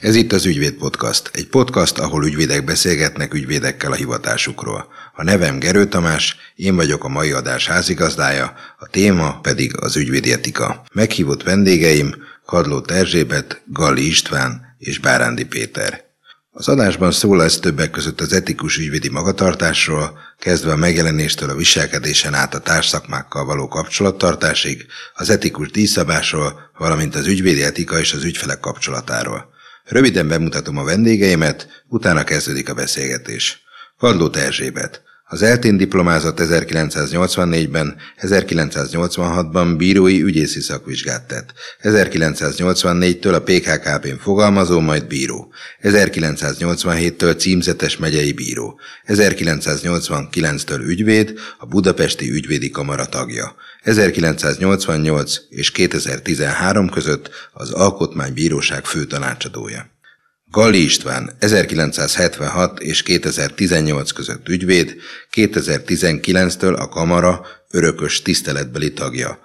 Ez itt az Ügyvéd Podcast. Egy podcast, ahol ügyvédek beszélgetnek ügyvédekkel a hivatásukról. A nevem Gerő Tamás, én vagyok a mai adás házigazdája, a téma pedig az ügyvédi etika. Meghívott vendégeim Kadló Erzsébet, Galli István és Bárándi Péter. Az adásban szó lesz többek között az etikus ügyvédi magatartásról, kezdve a megjelenéstől a viselkedésen át a társszakmákkal való kapcsolattartásig, az etikus díjszabásról, valamint az ügyvédi etika és az ügyfelek kapcsolatáról. Röviden bemutatom a vendégeimet, utána kezdődik a beszélgetés. Kadló Erzsébet, az eltén diplomázott 1984-ben, 1986-ban bírói ügyészi szakvizsgát tett. 1984-től a PKKP-n fogalmazó, majd bíró. 1987-től címzetes megyei bíró. 1989-től ügyvéd, a Budapesti Ügyvédi Kamara tagja. 1988 és 2013 között az Alkotmánybíróság főtanácsadója. Galli István 1976 és 2018 között ügyvéd, 2019-től a Kamara örökös tiszteletbeli tagja.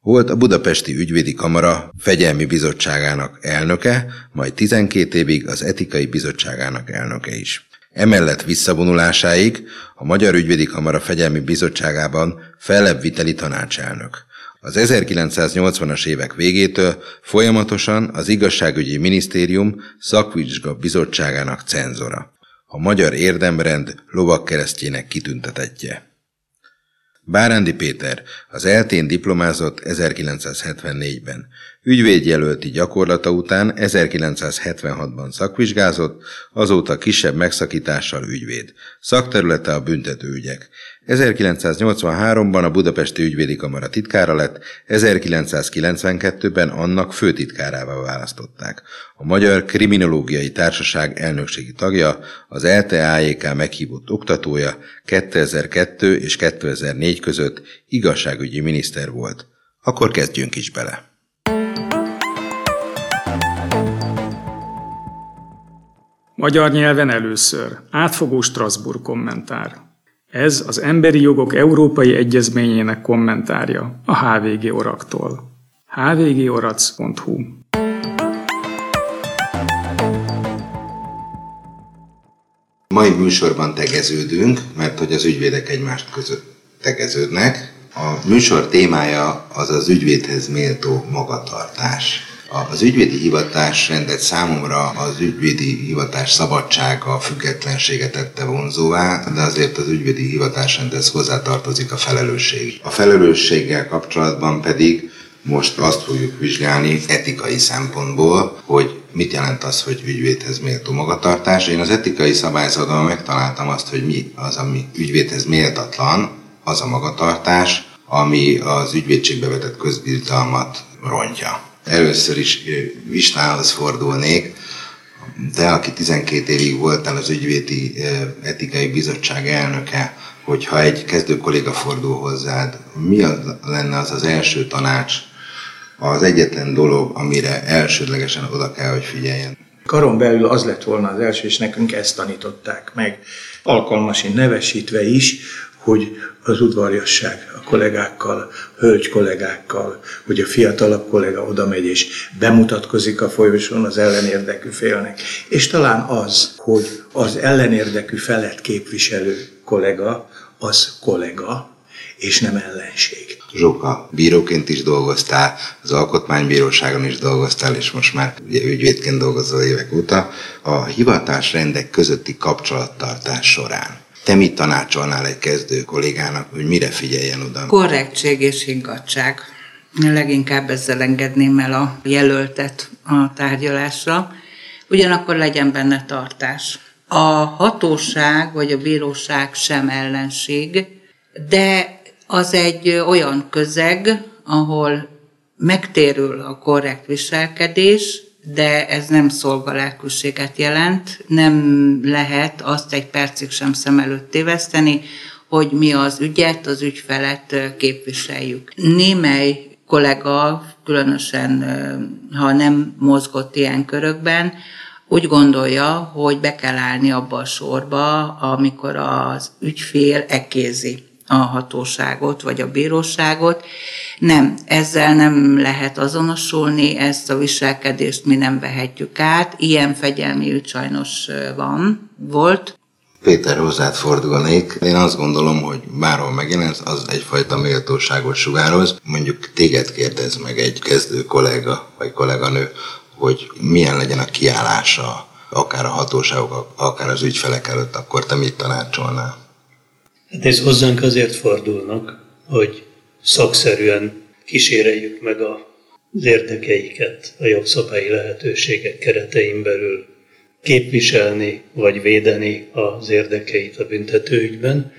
Volt a Budapesti Ügyvédi Kamara Fegyelmi Bizottságának elnöke, majd 12 évig az Etikai Bizottságának elnöke is. Emellett visszavonulásáig a Magyar Ügyvédi Kamara Fegyelmi Bizottságában fellebbviteli tanácselnök. Az 1980-as évek végétől folyamatosan az Igazságügyi Minisztérium szakvizsga bizottságának cenzora. A Magyar Érdemrend lovakkeresztjének kitüntetetje. Bárándi Péter az eltén diplomázott 1974-ben. Ügyvédjelölti gyakorlata után 1976-ban szakvizsgázott, azóta kisebb megszakítással ügyvéd. Szakterülete a büntetőügyek. 1983-ban a Budapesti Ügyvédi Kamara titkára lett, 1992-ben annak főtitkárává választották. A Magyar Kriminológiai Társaság elnökségi tagja, az LTAEK meghívott oktatója, 2002 és 2004 között igazságügyi miniszter volt. Akkor kezdjünk is bele. Magyar nyelven először. Átfogó Strasbourg kommentár. Ez az Emberi Jogok Európai Egyezményének kommentárja a HVG Oraktól. hvgorac.hu Mai műsorban tegeződünk, mert hogy az ügyvédek egymást között tegeződnek. A műsor témája az az ügyvédhez méltó magatartás. Az ügyvédi hivatás rendet számomra az ügyvédi hivatás szabadsága, függetlensége tette vonzóvá, de azért az ügyvédi hivatásrendhez hozzátartozik a felelősség. A felelősséggel kapcsolatban pedig most azt fogjuk vizsgálni etikai szempontból, hogy mit jelent az, hogy ügyvédhez méltó magatartás. Én az etikai szabályzatban megtaláltam azt, hogy mi az, ami ügyvédhez méltatlan, az a magatartás, ami az ügyvédségbe vetett közbizalmat rontja. Először is Istvánhoz fordulnék, de aki 12 évig voltál az ügyvédi etikai bizottság elnöke, hogyha egy kezdő kolléga fordul hozzád, mi az lenne az az első tanács, az egyetlen dolog, amire elsődlegesen oda kell, hogy figyeljen? Karon belül az lett volna az első, és nekünk ezt tanították meg, alkalmasin nevesítve is, hogy az udvarjasság a kollégákkal, hölgy kollégákkal, hogy a fiatalabb kollega oda megy és bemutatkozik a folyosón az ellenérdekű félnek. És talán az, hogy az ellenérdekű felet képviselő kollega, az kollega, és nem ellenség. Zsóka, bíróként is dolgoztál, az alkotmánybíróságon is dolgoztál, és most már ugye, ügyvédként dolgozol évek óta. A hivatásrendek közötti kapcsolattartás során te mit tanácsolnál egy kezdő kollégának, hogy mire figyeljen oda? Korrektség és higgadság. Leginkább ezzel engedném el a jelöltet a tárgyalásra. Ugyanakkor legyen benne tartás. A hatóság vagy a bíróság sem ellenség, de az egy olyan közeg, ahol megtérül a korrekt viselkedés, de ez nem szolgalelkűséget jelent, nem lehet azt egy percig sem szem előtt téveszteni, hogy mi az ügyet, az ügyfelet képviseljük. Némely kollega, különösen ha nem mozgott ilyen körökben, úgy gondolja, hogy be kell állni abba a sorba, amikor az ügyfél ekézi a hatóságot vagy a bíróságot. Nem, ezzel nem lehet azonosulni, ezt a viselkedést mi nem vehetjük át. Ilyen fegyelmi ügy sajnos van, volt. Péter, hozzád fordulnék. Én azt gondolom, hogy bárhol megjelensz, az egyfajta méltóságot sugároz. Mondjuk téged kérdez meg egy kezdő kollega vagy kolléganő, hogy milyen legyen a kiállása akár a hatóságok, akár az ügyfelek előtt, akkor te mit tanácsolnál? Hát ez hozzánk azért fordulnak, hogy szakszerűen kíséreljük meg az érdekeiket a jogszabályi lehetőségek keretein belül képviselni vagy védeni az érdekeit a büntetőügyben.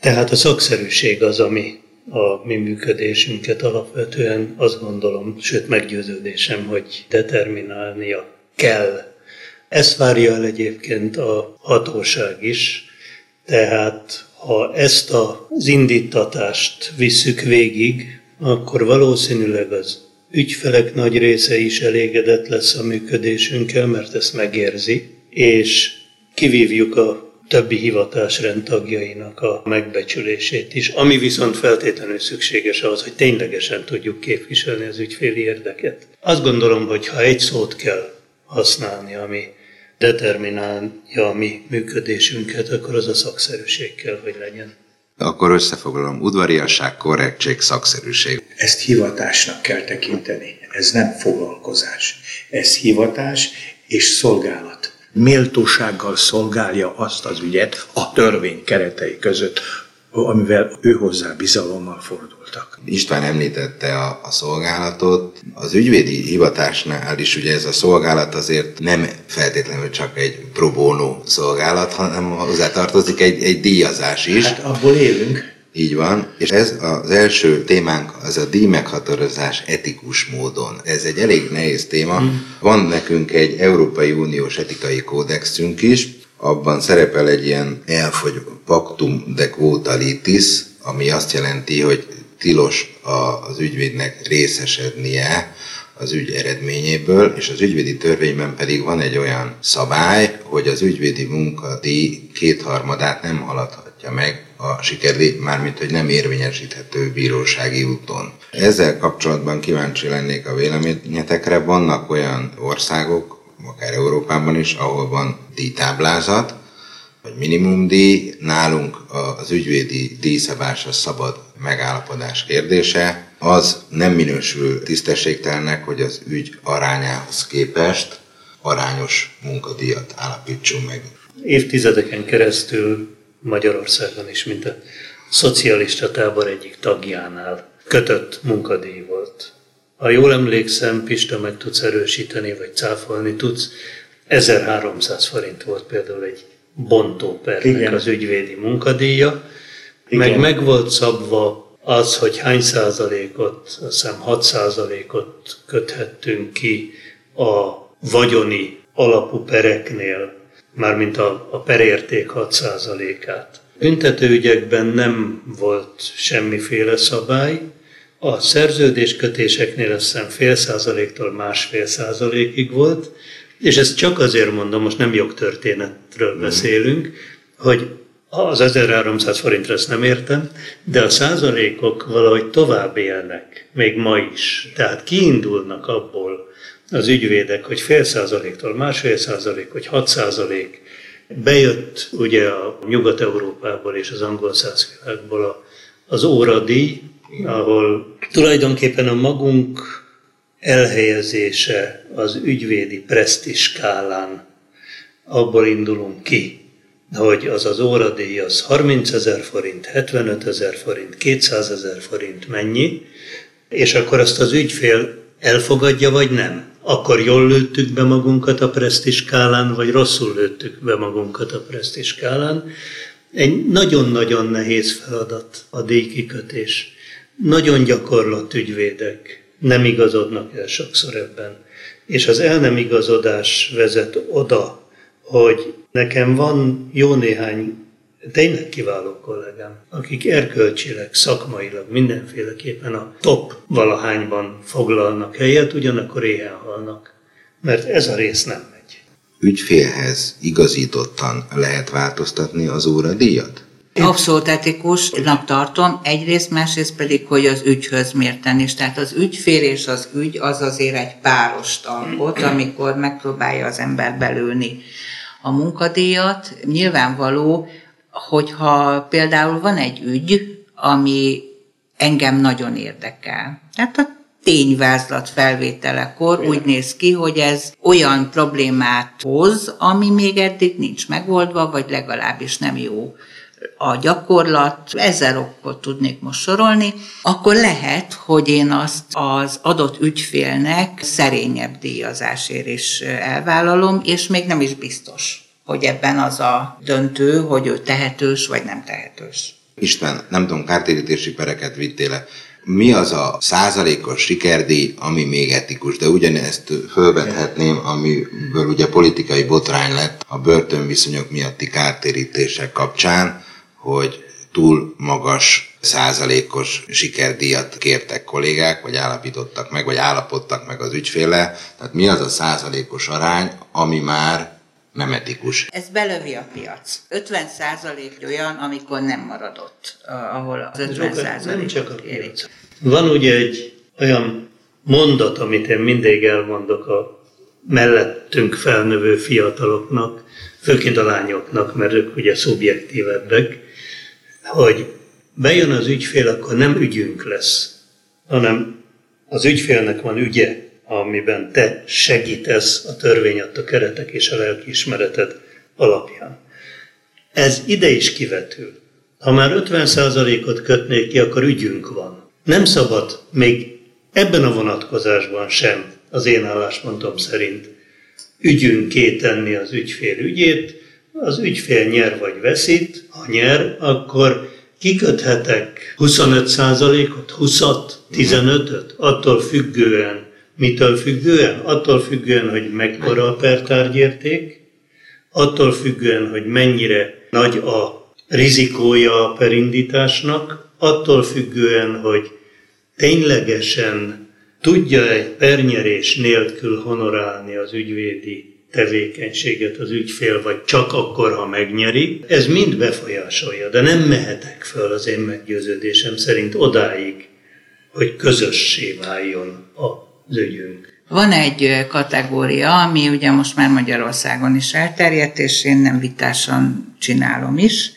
Tehát a szakszerűség az, ami a mi működésünket alapvetően azt gondolom, sőt meggyőződésem, hogy determinálnia kell. Ezt várja el egyébként a hatóság is, tehát ha ezt az indítatást visszük végig, akkor valószínűleg az ügyfelek nagy része is elégedett lesz a működésünkkel, mert ezt megérzi, és kivívjuk a többi hivatásrend tagjainak a megbecsülését is, ami viszont feltétlenül szükséges ahhoz, hogy ténylegesen tudjuk képviselni az ügyféli érdeket. Azt gondolom, hogy ha egy szót kell használni, ami determinálja a mi működésünket, akkor az a szakszerűség kell, hogy legyen. Akkor összefoglalom, udvariasság, korrektség, szakszerűség. Ezt hivatásnak kell tekinteni. Ez nem foglalkozás. Ez hivatás és szolgálat. Méltósággal szolgálja azt az ügyet a törvény keretei között, amivel ő hozzá bizalommal fordultak. István említette a, a szolgálatot. Az ügyvédi hivatásnál is ugye ez a szolgálat azért nem feltétlenül csak egy pro bono szolgálat, hanem hozzátartozik egy, egy díjazás is. Hát abból élünk. Így van, és ez az első témánk, az a díj meghatározás etikus módon. Ez egy elég nehéz téma. Mm. Van nekünk egy Európai Uniós etikai kódexünk is, abban szerepel egy ilyen elfogy pactum de quotalitis, ami azt jelenti, hogy tilos az ügyvédnek részesednie az ügy eredményéből, és az ügyvédi törvényben pedig van egy olyan szabály, hogy az ügyvédi munkadíj kétharmadát nem haladhatja meg a sikerdíj, mármint hogy nem érvényesíthető bírósági úton. Ezzel kapcsolatban kíváncsi lennék a véleményetekre. Vannak olyan országok, akár Európában is, ahol van díjtáblázat, vagy minimumdíj, nálunk az ügyvédi díjszabás a szabad megállapodás kérdése, az nem minősül tisztességtelnek, hogy az ügy arányához képest arányos munkadíjat állapítsunk meg. Évtizedeken keresztül Magyarországon is, mint a szocialista tábor egyik tagjánál kötött munkadíj volt. Ha jól emlékszem, Pista meg tudsz erősíteni, vagy cáfolni tudsz, 1300 forint volt például egy bontópernek az ügyvédi munkadíja, Igen. meg meg volt szabva az, hogy hány százalékot, azt hiszem 6 százalékot köthettünk ki a vagyoni alapú pereknél, mármint a, a perérték 6 százalékát. Büntetőügyekben nem volt semmiféle szabály, a szerződéskötéseknél azt hiszem fél százaléktól másfél százalékig volt, és ezt csak azért mondom, most nem jogtörténetről mm. beszélünk, hogy az 1300 forintra ezt nem értem, de a százalékok valahogy tovább élnek, még ma is. Tehát kiindulnak abból az ügyvédek, hogy fél százaléktól másfél százalék, hogy 6 százalék. Bejött ugye a Nyugat-Európából és az angol százvilágból az óradíj, ahol tulajdonképpen a magunk elhelyezése az ügyvédi presztiskálán abból indulunk ki, hogy az az óradíj az 30 ezer forint, 75 ezer forint, 200 ezer forint mennyi, és akkor azt az ügyfél elfogadja, vagy nem. Akkor jól lőttük be magunkat a presztiskálán, vagy rosszul lőttük be magunkat a presztiskálán. Egy nagyon-nagyon nehéz feladat a díjkikötés nagyon gyakorlott ügyvédek nem igazodnak el sokszor ebben. És az el nem igazodás vezet oda, hogy nekem van jó néhány tényleg kiváló kollégám, akik erkölcsileg, szakmailag mindenféleképpen a top valahányban foglalnak helyet, ugyanakkor éhen halnak. Mert ez a rész nem megy. ügyfélhez igazítottan lehet változtatni az óradíjat? Abszolút etikusnak tartom, egyrészt, másrészt pedig, hogy az ügyhöz mérten is. Tehát az ügyfél és az ügy az azért egy párost alkot, amikor megpróbálja az ember belőni a munkadíjat. Nyilvánvaló, hogyha például van egy ügy, ami engem nagyon érdekel. Tehát a tényvázlat felvételekor úgy néz ki, hogy ez olyan problémát hoz, ami még eddig nincs megoldva, vagy legalábbis nem jó a gyakorlat, ezer okot tudnék most sorolni, akkor lehet, hogy én azt az adott ügyfélnek szerényebb díjazásért is elvállalom, és még nem is biztos, hogy ebben az a döntő, hogy ő tehetős vagy nem tehetős. István, nem tudom, kártérítési pereket vittél. Mi az a százalékos sikerdíj, ami még etikus? De ugyanezt fölvethetném, amiből ugye politikai botrány lett a börtönviszonyok miatti kártérítések kapcsán, hogy túl magas százalékos sikerdíjat kértek kollégák, vagy állapítottak meg, vagy állapodtak meg az ügyféle. Tehát mi az a százalékos arány, ami már nem etikus. Ez belövi a piac. 50 százalék olyan, amikor nem maradott, ahol az 50 százalékot kérik. Van ugye egy olyan mondat, amit én mindig elmondok a mellettünk felnövő fiataloknak, főként a lányoknak, mert ők ugye szubjektívebbek, hogy bejön az ügyfél, akkor nem ügyünk lesz, hanem az ügyfélnek van ügye, amiben te segítesz a törvény adta keretek és a lelkiismereted alapján. Ez ide is kivetül. Ha már 50%-ot kötnék ki, akkor ügyünk van. Nem szabad még ebben a vonatkozásban sem, az én álláspontom szerint, ügyünké tenni az ügyfél ügyét, az ügyfél nyer vagy veszít, ha nyer, akkor kiköthetek 25%-ot, 20-at, 15-öt, attól függően, mitől függően? Attól függően, hogy mekkora a pertárgyérték, attól függően, hogy mennyire nagy a rizikója a perindításnak, attól függően, hogy ténylegesen tudja egy pernyerés nélkül honorálni az ügyvédi tevékenységet az ügyfél, vagy csak akkor, ha megnyeri, ez mind befolyásolja, de nem mehetek föl az én meggyőződésem szerint odáig, hogy közössé váljon az ügyünk. Van egy kategória, ami ugye most már Magyarországon is elterjedt, és én nem vitásan csinálom is,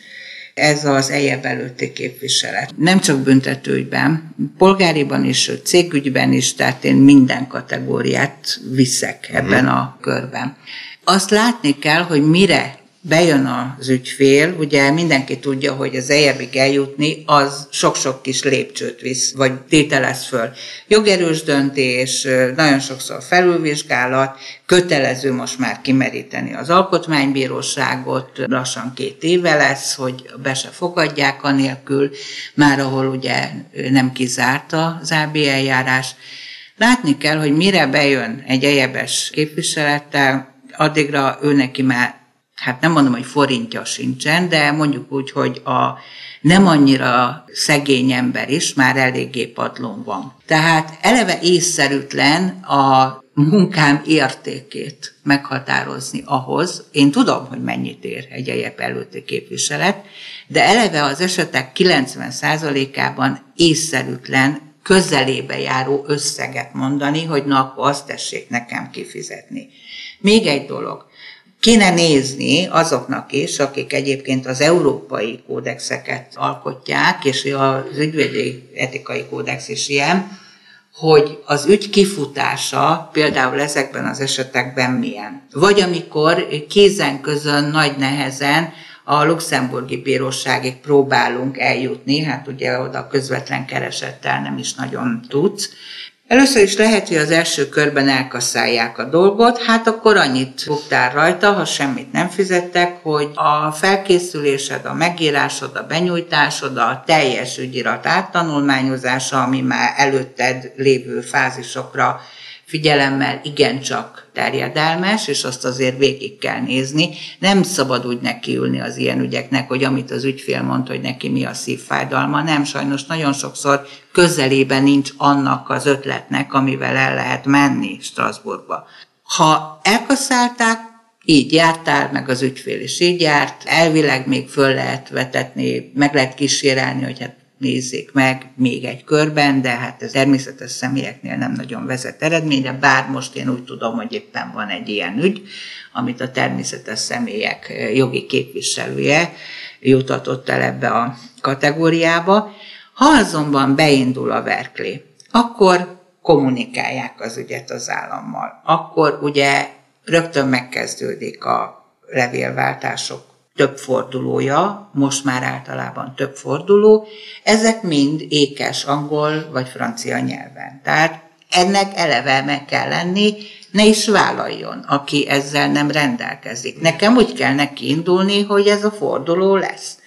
ez az eljebb előtti képviselet. Nem csak büntetőügyben, polgáriban is, cégügyben is, tehát én minden kategóriát viszek ebben mhm. a körben. Azt látni kell, hogy mire bejön az ügyfél, ugye mindenki tudja, hogy az eljebbig eljutni, az sok-sok kis lépcsőt visz, vagy tételez föl. Jogerős döntés, nagyon sokszor felülvizsgálat, kötelező most már kimeríteni az alkotmánybíróságot, lassan két éve lesz, hogy be se fogadják anélkül, már ahol ugye nem kizárt az AB eljárás. Látni kell, hogy mire bejön egy egyebes képviselettel, addigra ő neki már hát nem mondom, hogy forintja sincsen, de mondjuk úgy, hogy a nem annyira szegény ember is már eléggé padlón van. Tehát eleve észszerűtlen a munkám értékét meghatározni ahhoz, én tudom, hogy mennyit ér egy egyéb előtti képviselet, de eleve az esetek 90%-ában észszerűtlen közelébe járó összeget mondani, hogy na akkor azt tessék nekem kifizetni. Még egy dolog kéne nézni azoknak is, akik egyébként az európai kódexeket alkotják, és az ügyvédi etikai kódex is ilyen, hogy az ügy kifutása például ezekben az esetekben milyen. Vagy amikor kézen közön nagy nehezen a luxemburgi bíróságig próbálunk eljutni, hát ugye oda közvetlen keresettel nem is nagyon tudsz, Először is lehet, hogy az első körben elkasszálják a dolgot, hát akkor annyit buktál rajta, ha semmit nem fizettek, hogy a felkészülésed, a megírásod, a benyújtásod, a teljes ügyirat áttanulmányozása, ami már előtted lévő fázisokra figyelemmel igencsak terjedelmes, és azt azért végig kell nézni. Nem szabad úgy nekiülni az ilyen ügyeknek, hogy amit az ügyfél mond, hogy neki mi a szívfájdalma. Nem, sajnos nagyon sokszor közelében nincs annak az ötletnek, amivel el lehet menni Strasbourgba. Ha elkaszálták, így jártál, meg az ügyfél is így járt. Elvileg még föl lehet vetetni, meg lehet kísérelni, hogy hát nézzék meg még egy körben, de hát ez természetes személyeknél nem nagyon vezet eredményre, bár most én úgy tudom, hogy éppen van egy ilyen ügy, amit a természetes személyek jogi képviselője jutatott el ebbe a kategóriába. Ha azonban beindul a verklé, akkor kommunikálják az ügyet az állammal. Akkor ugye rögtön megkezdődik a levélváltások több fordulója, most már általában több forduló, ezek mind ékes angol vagy francia nyelven. Tehát ennek eleve meg kell lenni, ne is vállaljon, aki ezzel nem rendelkezik. Nekem úgy kell neki indulni, hogy ez a forduló lesz.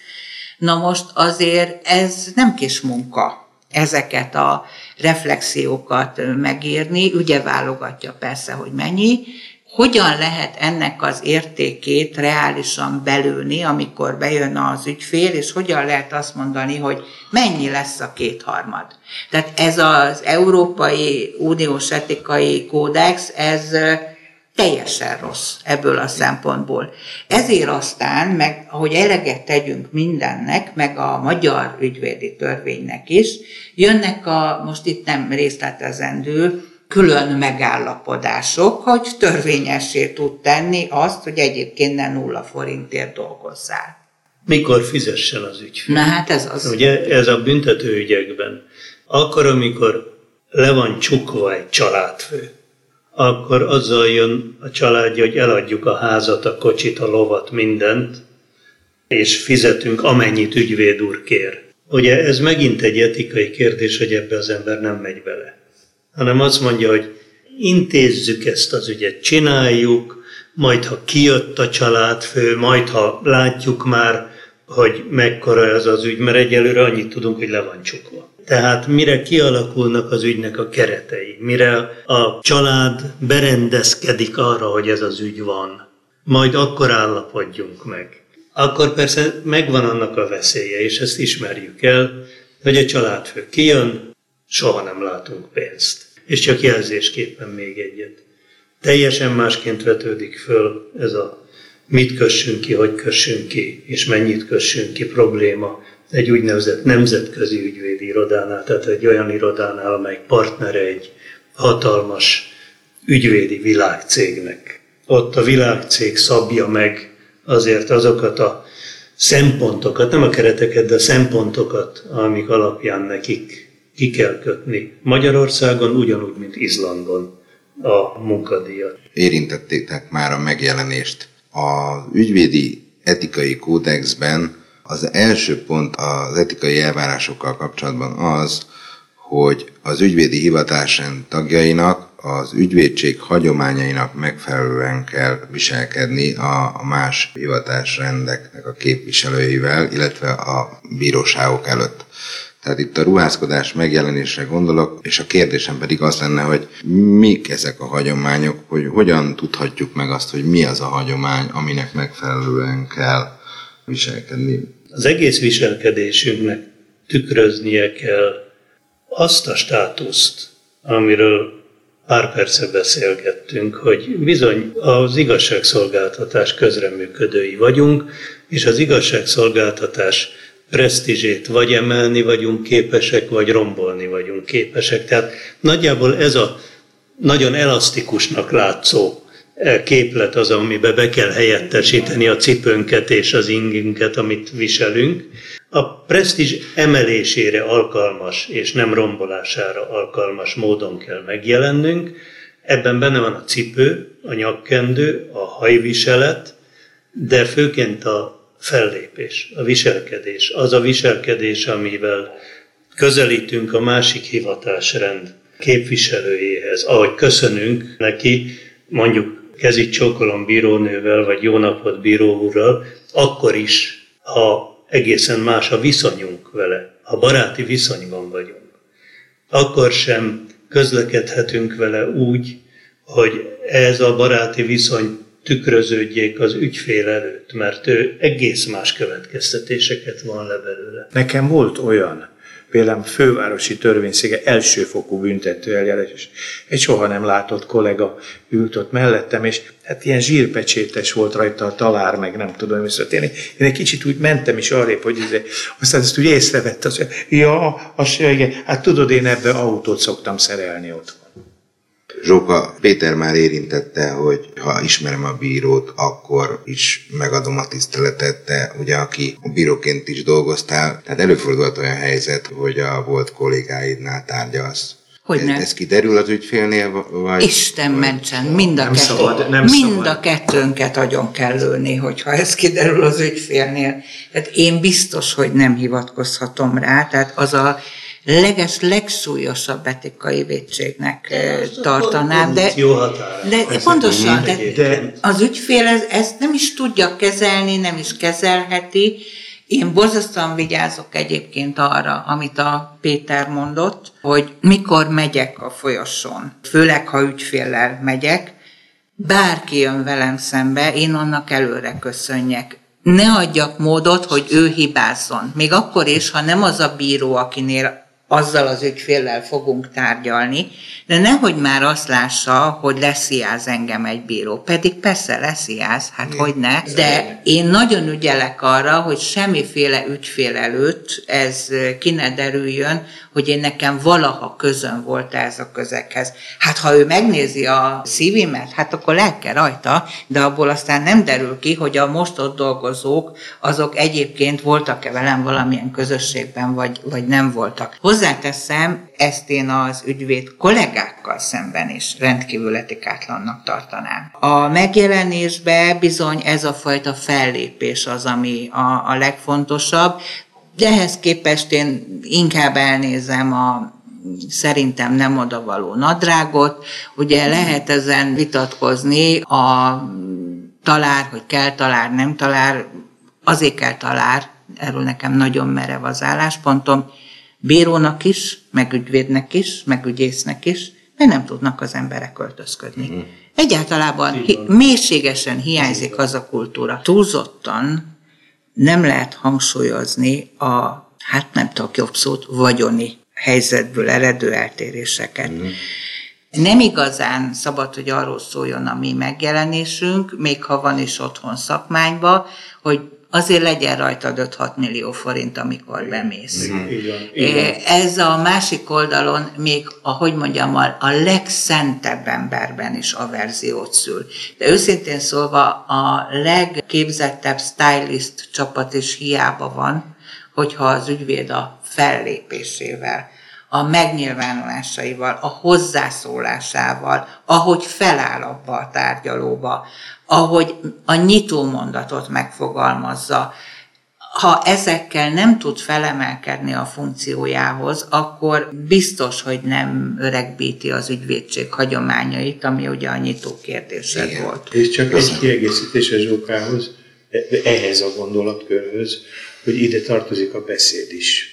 Na most azért ez nem kis munka ezeket a reflexiókat megírni, ugye válogatja persze, hogy mennyi, hogyan lehet ennek az értékét reálisan belőni, amikor bejön az ügyfél, és hogyan lehet azt mondani, hogy mennyi lesz a kétharmad. Tehát ez az Európai Uniós Etikai Kódex, ez teljesen rossz ebből a szempontból. Ezért aztán, meg ahogy eleget tegyünk mindennek, meg a magyar ügyvédi törvénynek is, jönnek a, most itt nem részletezendő, külön megállapodások, hogy törvényessé tud tenni azt, hogy egyébként ne nulla forintért dolgozzál. Mikor fizessen az ügyfél? Na hát ez az. Ugye ez a büntetőügyekben. Akkor, amikor le van csukva egy családfő, akkor azzal jön a családja, hogy eladjuk a házat, a kocsit, a lovat, mindent, és fizetünk, amennyit ügyvéd úr kér. Ugye ez megint egy etikai kérdés, hogy ebbe az ember nem megy bele hanem azt mondja, hogy intézzük ezt az ügyet, csináljuk, majd ha kijött a családfő, majd ha látjuk már, hogy mekkora ez az ügy, mert egyelőre annyit tudunk, hogy le van csukva. Tehát mire kialakulnak az ügynek a keretei, mire a család berendezkedik arra, hogy ez az ügy van, majd akkor állapodjunk meg. Akkor persze megvan annak a veszélye, és ezt ismerjük el, hogy a családfő kijön, soha nem látunk pénzt. És csak jelzésképpen még egyet. Teljesen másként vetődik föl ez a mit kössünk ki, hogy kössünk ki, és mennyit kössünk ki probléma egy úgynevezett nemzetközi ügyvédi irodánál, tehát egy olyan irodánál, amely partnere egy hatalmas ügyvédi világcégnek. Ott a világcég szabja meg azért azokat a szempontokat, nem a kereteket, de a szempontokat, amik alapján nekik ki kell kötni Magyarországon, ugyanúgy, mint Izlandon a munkadíjat. Érintettétek már a megjelenést. A ügyvédi etikai kódexben az első pont az etikai elvárásokkal kapcsolatban az, hogy az ügyvédi hivatásrend tagjainak az ügyvédség hagyományainak megfelelően kell viselkedni a, más hivatásrendeknek a képviselőivel, illetve a bíróságok előtt. Tehát itt a ruházkodás megjelenésre gondolok, és a kérdésem pedig az lenne, hogy mik ezek a hagyományok, hogy hogyan tudhatjuk meg azt, hogy mi az a hagyomány, aminek megfelelően kell viselkedni. Az egész viselkedésünknek tükröznie kell azt a státuszt, amiről pár perce beszélgettünk, hogy bizony az igazságszolgáltatás közreműködői vagyunk, és az igazságszolgáltatás presztízsét vagy emelni vagyunk képesek, vagy rombolni vagyunk képesek. Tehát nagyjából ez a nagyon elasztikusnak látszó e, képlet az, amiben be kell helyettesíteni a cipőnket és az ingünket, amit viselünk. A presztízs emelésére alkalmas és nem rombolására alkalmas módon kell megjelennünk. Ebben benne van a cipő, a nyakkendő, a hajviselet, de főként a fellépés, a viselkedés. Az a viselkedés, amivel közelítünk a másik hivatásrend képviselőjéhez, ahogy köszönünk neki, mondjuk kezit csókolom bírónővel, vagy jó napot bíró úrral, akkor is, ha egészen más a viszonyunk vele, ha baráti viszonyban vagyunk. Akkor sem közlekedhetünk vele úgy, hogy ez a baráti viszony tükröződjék az ügyfél előtt, mert ő egész más következtetéseket van le belőle. Nekem volt olyan például fővárosi törvényszége elsőfokú büntető eljárás, és egy soha nem látott kollega ült ott mellettem, és hát ilyen zsírpecsétes volt rajta a talár, meg nem tudom, mi szóval én, egy kicsit úgy mentem is arrébb, hogy izé, aztán ezt úgy észrevette, azt ja, az, igen, hát tudod, én ebbe autót szoktam szerelni ott. Zsóka, Péter már érintette, hogy ha ismerem a bírót, akkor is megadom a tiszteletet, de ugye aki bíróként is dolgoztál, tehát előfordult olyan helyzet, hogy a volt kollégáidnál tárgyalsz. Hogy ez, ez kiderül az ügyfélnél, vagy? Isten mentsen, mind a, Nem kettő, szabad, nem mind szabad. a kettőnket agyon kell lőni, hogyha ez kiderül az ügyfélnél. Tehát én biztos, hogy nem hivatkozhatom rá, tehát az a leges, legsúlyosabb etikai védségnek eh, tartanám, de, Jó határ. de pontosan, de, De- az ügyfél ez, ezt nem is tudja kezelni, nem is kezelheti. Én borzasztóan vigyázok egyébként arra, amit a Péter mondott, hogy mikor megyek a folyosón, főleg ha ügyféllel megyek, bárki jön velem szembe, én annak előre köszönjek. Ne adjak módot, hogy ő hibázzon. Még akkor is, ha nem az a bíró, akinél azzal az ügyféllel fogunk tárgyalni, de nehogy már azt lássa, hogy lesziáz engem egy bíró. Pedig persze lesziáz, hát hogy ne. De én nagyon ügyelek arra, hogy semmiféle ügyfél előtt ez ki ne derüljön, hogy én nekem valaha közön volt ez a közekhez. Hát ha ő megnézi a szívimet, hát akkor lelke rajta, de abból aztán nem derül ki, hogy a most ott dolgozók, azok egyébként voltak-e velem valamilyen közösségben, vagy, vagy nem voltak. Hozzáteszem, ezt én az ügyvéd kollégákkal szemben is rendkívül etikátlannak tartanám. A megjelenésbe bizony ez a fajta fellépés az, ami a, a legfontosabb, de ehhez képest én inkább elnézem a szerintem nem odavaló nadrágot. Ugye lehet ezen vitatkozni a talár, hogy kell talár, nem talár, azért kell talár, erről nekem nagyon merev az álláspontom, bírónak is, meg ügyvédnek is, meg ügyésznek is, mert nem tudnak az emberek költözködni. Egyáltalában hi- mélységesen hiányzik az a kultúra. Túlzottan nem lehet hangsúlyozni a, hát nem tudok jobb szót, vagyoni helyzetből eredő eltéréseket. Mm. Nem igazán szabad, hogy arról szóljon a mi megjelenésünk, még ha van is otthon szakmányba, hogy azért legyen rajtad 5-6 millió forint, amikor bemész. Így van, így van. Ez a másik oldalon még, ahogy mondjam, a, a legszentebb emberben is averziót szül. De őszintén szólva a legképzettebb stylist csapat is hiába van, hogyha az ügyvéd a fellépésével, a megnyilvánulásaival, a hozzászólásával, ahogy feláll abba a tárgyalóba, ahogy a nyitómondatot megfogalmazza, ha ezekkel nem tud felemelkedni a funkciójához, akkor biztos, hogy nem öregbíti az ügyvédség hagyományait, ami ugye a nyitó kérdésed Igen. volt. És csak egy kiegészítés a Zsókához, ehhez a gondolatkörhöz, hogy ide tartozik a beszéd is.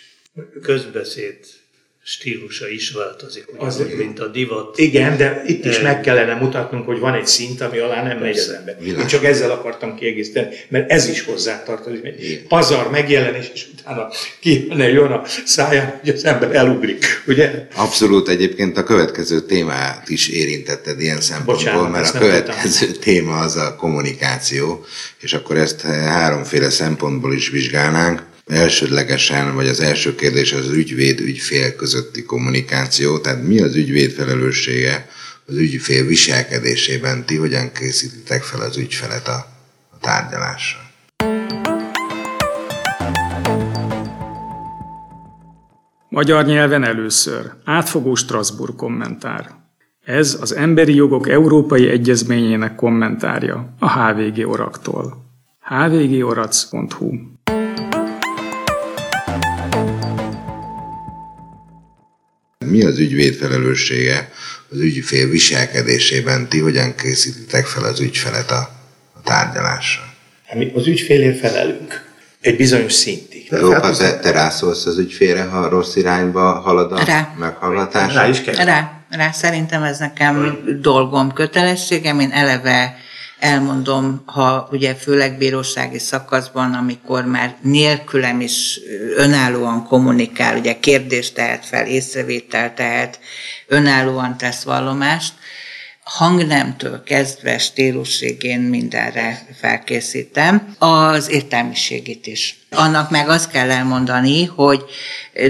Közbeszéd stílusa is változik, Az- ugyanúgy, mint a divat. Igen, de itt is meg kellene mutatnunk, hogy van egy szint, ami alá nem megy az ember. Én csak ezzel akartam kiegészíteni, mert ez is hozzátartozik. Egy pazar megjelenés, és utána ki jön a száján, hogy az ember elugrik. Ugye? Abszolút egyébként a következő témát is érintetted ilyen szempontból, Bocsánat, mert a következő téma az a kommunikáció, és akkor ezt háromféle szempontból is vizsgálnánk. Elsődlegesen, vagy az első kérdés az ügyvéd-ügyfél közötti kommunikáció, tehát mi az ügyvéd felelőssége az ügyfél viselkedésében, ti hogyan készítitek fel az ügyfelet a, a tárgyalásra? Magyar nyelven először. Átfogó Strasbourg kommentár. Ez az Emberi Jogok Európai Egyezményének kommentárja a HVG Oraktól. hvgorac.hu Mi az ügyvéd felelőssége az ügyfél viselkedésében, ti hogyan készítitek fel az ügyfelet a, a tárgyalásra? Hát Mi az ügyfélért felelünk. Egy bizonyos szintig. Róka, te, te rászólsz az ügyfélre, ha rossz irányba halad a Rá. meghallgatás? Rá is kell. Rá, rá szerintem ez nekem dolgom, kötelességem, én eleve elmondom, ha ugye főleg bírósági szakaszban, amikor már nélkülem is önállóan kommunikál, ugye kérdést tehet fel, észrevétel tehet, önállóan tesz vallomást, hangnemtől kezdve stílusig mindenre felkészítem, az értelmiségét is. Annak meg azt kell elmondani, hogy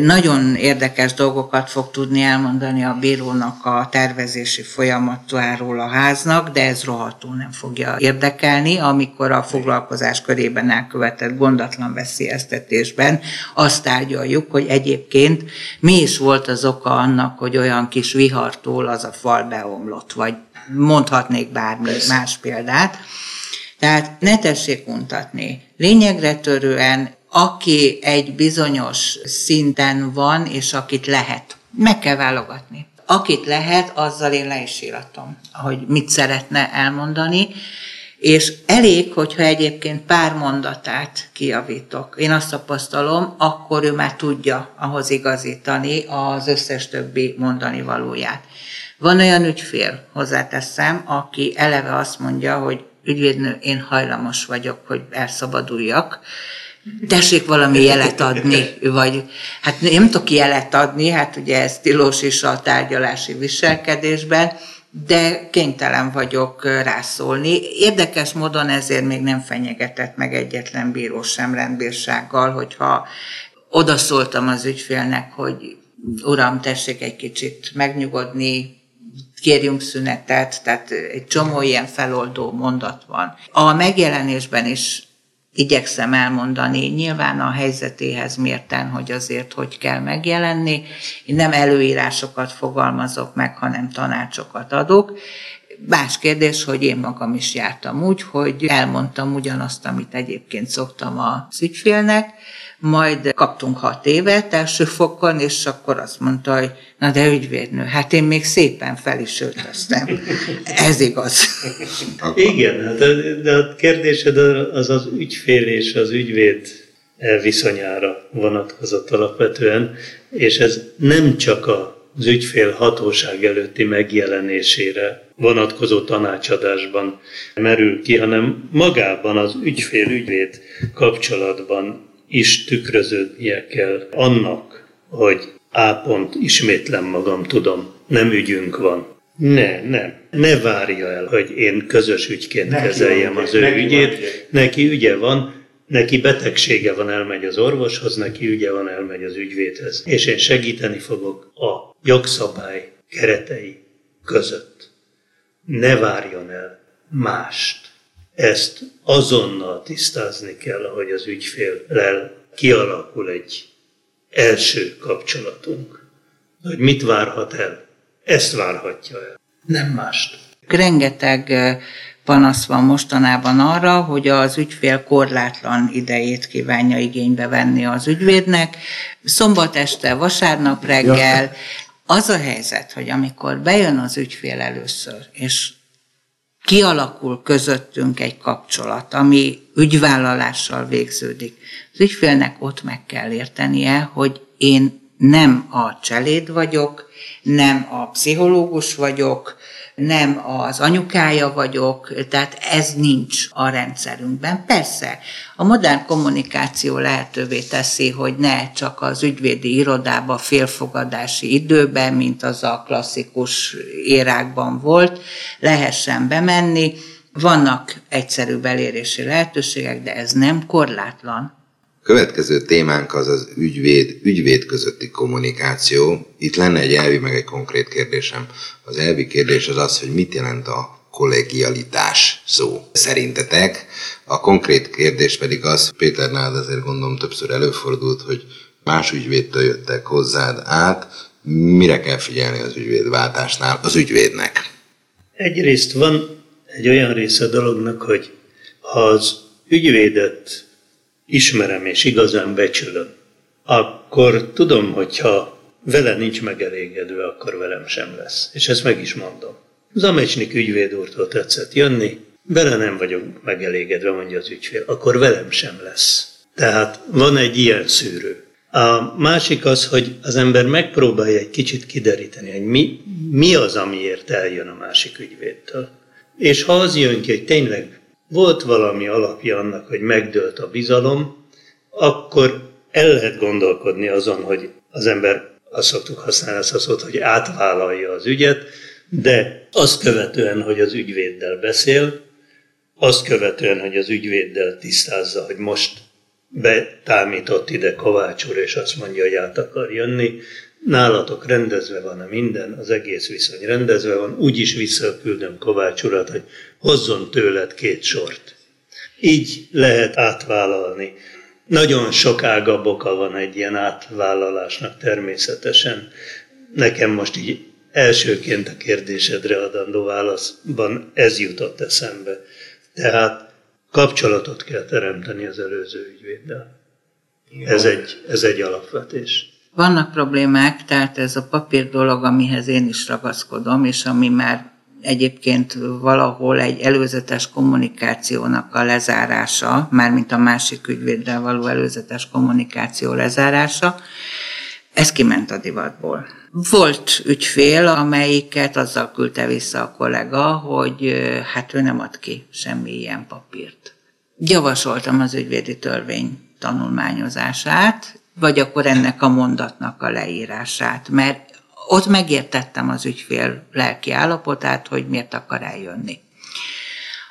nagyon érdekes dolgokat fog tudni elmondani a bírónak a tervezési folyamatáról a háznak, de ez rohadtul nem fogja érdekelni, amikor a foglalkozás körében elkövetett gondatlan veszélyeztetésben azt tárgyaljuk, hogy egyébként mi is volt az oka annak, hogy olyan kis vihartól az a fal beomlott, vagy mondhatnék bármi más példát. Tehát ne tessék untatni. Lényegre törően, aki egy bizonyos szinten van, és akit lehet, meg kell válogatni. Akit lehet, azzal én le is íratom, hogy mit szeretne elmondani, és elég, hogyha egyébként pár mondatát kiavítok. Én azt tapasztalom, akkor ő már tudja ahhoz igazítani az összes többi mondani valóját. Van olyan ügyfél, hozzáteszem, aki eleve azt mondja, hogy ügyvédnő, én hajlamos vagyok, hogy elszabaduljak, tessék valami jelet adni, vagy hát nem tudok jelet adni, hát ugye ez tilos is a tárgyalási viselkedésben, de kénytelen vagyok rászólni. Érdekes módon ezért még nem fenyegetett meg egyetlen bíró sem rendbírsággal, hogyha odaszóltam az ügyfélnek, hogy uram, tessék egy kicsit megnyugodni, kérjünk szünetet, tehát egy csomó ilyen feloldó mondat van. A megjelenésben is igyekszem elmondani, nyilván a helyzetéhez mérten, hogy azért hogy kell megjelenni. Én nem előírásokat fogalmazok meg, hanem tanácsokat adok. Más kérdés, hogy én magam is jártam úgy, hogy elmondtam ugyanazt, amit egyébként szoktam a ügyfélnek, majd kaptunk hat évet első fokon, és akkor azt mondta, hogy na de ügyvédnő, hát én még szépen fel is öltöztem. Ez igaz. Igen, hát de a kérdésed az az ügyfél és az ügyvéd viszonyára vonatkozott alapvetően, és ez nem csak az ügyfél hatóság előtti megjelenésére vonatkozó tanácsadásban merül ki, hanem magában az ügyfél-ügyvéd kapcsolatban is tükröződnie kell annak, hogy A pont, ismétlem magam, tudom, nem ügyünk van. Ne, nem. Ne várja el, hogy én közös ügyként neki kezeljem van, az ő neki ügyét. Van. Neki ügye van, neki betegsége van, elmegy az orvoshoz, neki ügye van, elmegy az ügyvédhez. És én segíteni fogok a jogszabály keretei között. Ne várjon el mást. Ezt azonnal tisztázni kell, hogy az ügyféllel kialakul egy első kapcsolatunk. Hogy mit várhat el? Ezt várhatja el, nem mást. Rengeteg panasz van mostanában arra, hogy az ügyfél korlátlan idejét kívánja igénybe venni az ügyvédnek. Szombat este, vasárnap reggel. Ja. Az a helyzet, hogy amikor bejön az ügyfél először, és kialakul közöttünk egy kapcsolat, ami ügyvállalással végződik. Az ügyfélnek ott meg kell értenie, hogy én nem a cseléd vagyok, nem a pszichológus vagyok, nem az anyukája vagyok, tehát ez nincs a rendszerünkben. Persze, a modern kommunikáció lehetővé teszi, hogy ne csak az ügyvédi irodába félfogadási időben, mint az a klasszikus érákban volt, lehessen bemenni. Vannak egyszerű belérési lehetőségek, de ez nem korlátlan következő témánk az az ügyvéd, ügyvéd közötti kommunikáció. Itt lenne egy elvi, meg egy konkrét kérdésem. Az elvi kérdés az az, hogy mit jelent a kollegialitás szó szerintetek. A konkrét kérdés pedig az, Péter nálad azért gondolom többször előfordult, hogy más ügyvédtől jöttek hozzád át, mire kell figyelni az ügyvédváltásnál az ügyvédnek? Egyrészt van egy olyan része a dolognak, hogy ha az ügyvédet ismerem és igazán becsülöm, akkor tudom, hogyha vele nincs megelégedve, akkor velem sem lesz. És ezt meg is mondom. Zamecsnik ügyvéd úrtól tetszett jönni, vele nem vagyok megelégedve, mondja az ügyfél, akkor velem sem lesz. Tehát van egy ilyen szűrő. A másik az, hogy az ember megpróbálja egy kicsit kideríteni, hogy mi, mi az, amiért eljön a másik ügyvédtől. És ha az jön ki, hogy tényleg volt valami alapja annak, hogy megdőlt a bizalom, akkor el lehet gondolkodni azon, hogy az ember, azt szoktuk használni ezt a szót, hogy átvállalja az ügyet, de azt követően, hogy az ügyvéddel beszél, azt követően, hogy az ügyvéddel tisztázza, hogy most betámított ide Kovács úr, és azt mondja, hogy át akar jönni, nálatok rendezve van a minden, az egész viszony rendezve van, úgyis visszaküldöm Kovács urat, hogy hozzon tőled két sort. Így lehet átvállalni. Nagyon sok ágabb oka van egy ilyen átvállalásnak természetesen. Nekem most így elsőként a kérdésedre adandó válaszban ez jutott eszembe. Tehát kapcsolatot kell teremteni az előző ügyvéddel. Ez egy, ez egy alapvetés. Vannak problémák, tehát ez a papír dolog, amihez én is ragaszkodom, és ami már egyébként valahol egy előzetes kommunikációnak a lezárása, mármint a másik ügyvéddel való előzetes kommunikáció lezárása, ez kiment a divatból. Volt ügyfél, amelyiket azzal küldte vissza a kollega, hogy hát ő nem ad ki semmi ilyen papírt. Javasoltam az ügyvédi törvény tanulmányozását, vagy akkor ennek a mondatnak a leírását, mert ott megértettem az ügyfél lelki állapotát, hogy miért akar eljönni.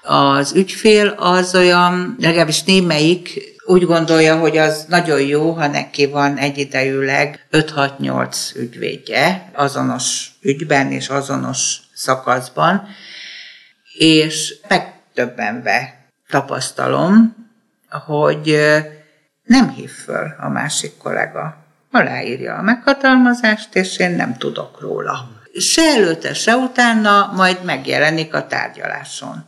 Az ügyfél az olyan, legalábbis némelyik úgy gondolja, hogy az nagyon jó, ha neki van egyidejűleg 5-6-8 ügyvédje azonos ügyben és azonos szakaszban, és megtöbbenve tapasztalom, hogy nem hív föl a másik kollega. Aláírja a meghatalmazást, és én nem tudok róla. Se előtte, se utána, majd megjelenik a tárgyaláson.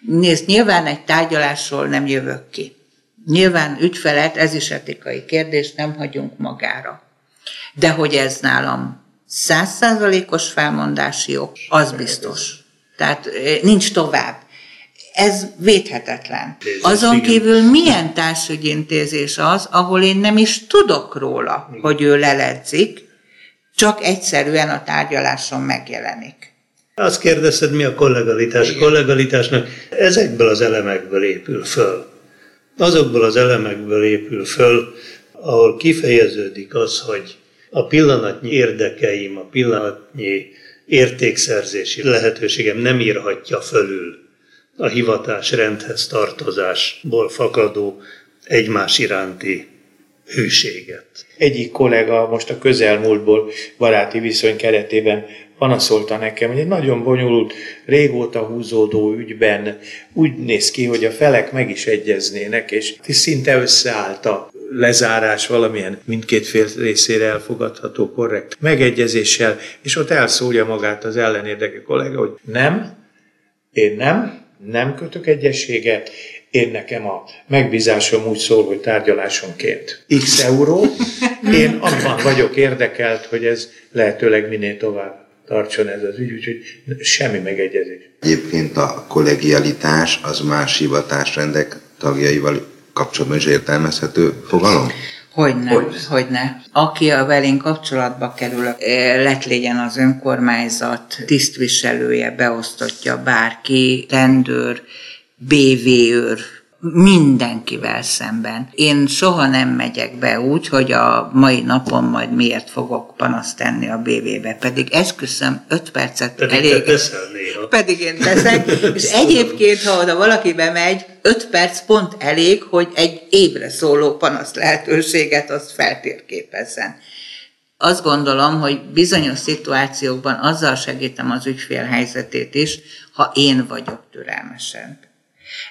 Nézd, nyilván egy tárgyalásról nem jövök ki. Nyilván ügyfelet, ez is etikai kérdés, nem hagyunk magára. De hogy ez nálam százszázalékos felmondási jog, az biztos. Tehát eh, nincs tovább. Ez védhetetlen. Azon kívül milyen társügyintézés az, ahol én nem is tudok róla, hogy ő leledzik, csak egyszerűen a tárgyaláson megjelenik. Azt kérdezted, mi a kollegalitás? A kollegalitásnak ezekből az elemekből épül föl azokból az elemekből épül föl, ahol kifejeződik az, hogy a pillanatnyi érdekeim, a pillanatnyi értékszerzési lehetőségem nem írhatja fölül a hivatás rendhez tartozásból fakadó egymás iránti hűséget. Egyik kollega most a közelmúltból baráti viszony keretében panaszolta nekem, hogy egy nagyon bonyolult, régóta húzódó ügyben úgy néz ki, hogy a felek meg is egyeznének, és szinte összeállt a lezárás valamilyen mindkét fél részére elfogadható, korrekt megegyezéssel, és ott elszólja magát az ellenérdeke kollega, hogy nem, én nem, nem kötök egyességet, én nekem a megbízásom úgy szól, hogy tárgyalásonként x euró, én abban vagyok érdekelt, hogy ez lehetőleg minél tovább tartson ez az ügy, úgyhogy semmi megegyezés. Egyébként a kollegialitás az más hivatásrendek tagjaival kapcsolatban is értelmezhető fogalom? Hogyne, hogy. hogyne. Aki a velén kapcsolatba kerül, eh, lett legyen az önkormányzat tisztviselője, beosztottja bárki, rendőr, BV-őr, mindenkivel szemben. Én soha nem megyek be úgy, hogy a mai napon majd miért fogok panaszt tenni a BV-be, pedig esküszöm, öt percet pedig elég. Te néha. Pedig én teszek, és egyébként, ha oda valaki bemegy, öt perc pont elég, hogy egy évre szóló panasz lehetőséget azt feltérképezzen. Azt gondolom, hogy bizonyos szituációkban azzal segítem az ügyfél helyzetét is, ha én vagyok türelmesen.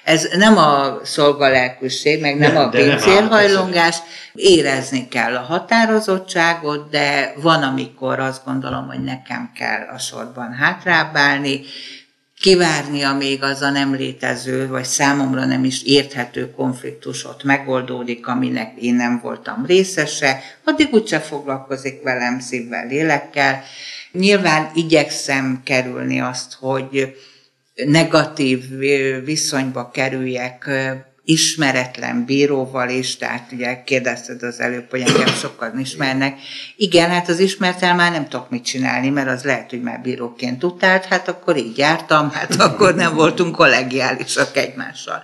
Ez nem a szolgalelkűség, meg nem, nem a pincérhajlongás, érezni kell a határozottságot, de van, amikor azt gondolom, hogy nekem kell a sorban hátrábbálni, kivárni, amíg az a nem létező, vagy számomra nem is érthető konfliktus ott megoldódik, aminek én nem voltam részese, addig úgyse foglalkozik velem szívvel, lélekkel. Nyilván igyekszem kerülni azt, hogy negatív viszonyba kerüljek ismeretlen bíróval is, tehát ugye kérdezted az előbb, hogy engem sokan ismernek. Igen, hát az ismertel már nem tudok mit csinálni, mert az lehet, hogy már bíróként utált, hát akkor így jártam, hát akkor nem voltunk kollegiálisak egymással.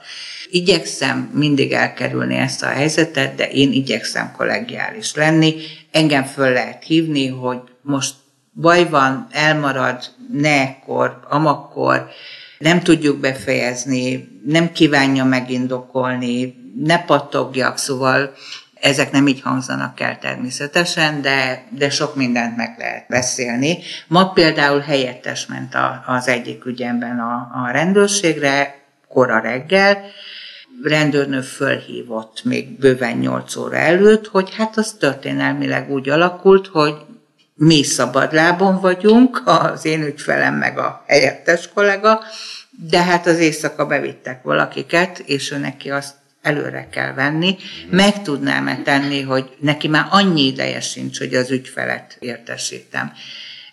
Igyekszem mindig elkerülni ezt a helyzetet, de én igyekszem kollegiális lenni. Engem föl lehet hívni, hogy most baj van, elmarad, ne ekkor, amakkor, nem tudjuk befejezni, nem kívánja megindokolni, ne pattogjak, szóval ezek nem így hangzanak el természetesen, de, de sok mindent meg lehet beszélni. Ma például helyettes ment a, az egyik ügyemben a, a rendőrségre, kora reggel, rendőrnő fölhívott még bőven 8 óra előtt, hogy hát az történelmileg úgy alakult, hogy mi szabadlábon vagyunk, az én ügyfelem meg a helyettes kollega, de hát az éjszaka bevittek valakiket, és ő neki azt előre kell venni. Meg tudnám-e tenni, hogy neki már annyi ideje sincs, hogy az ügyfelet értesítem.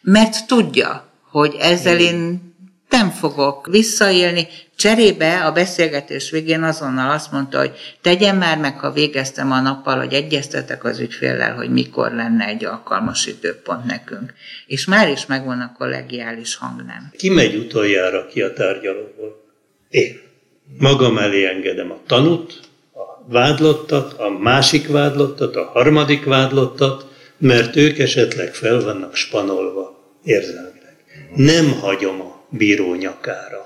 Mert tudja, hogy ezzel én nem fogok visszaélni. Cserébe a beszélgetés végén azonnal azt mondta, hogy tegyen már meg, ha végeztem a nappal, hogy egyeztetek az ügyféllel, hogy mikor lenne egy alkalmas időpont nekünk. És már is megvan a kollegiális hangnem. Ki megy utoljára ki a tárgyalóból? Én. Magam elé engedem a tanút, a vádlottat, a másik vádlottat, a harmadik vádlottat, mert ők esetleg fel vannak spanolva érzelmileg. Nem hagyom a bíró nyakára.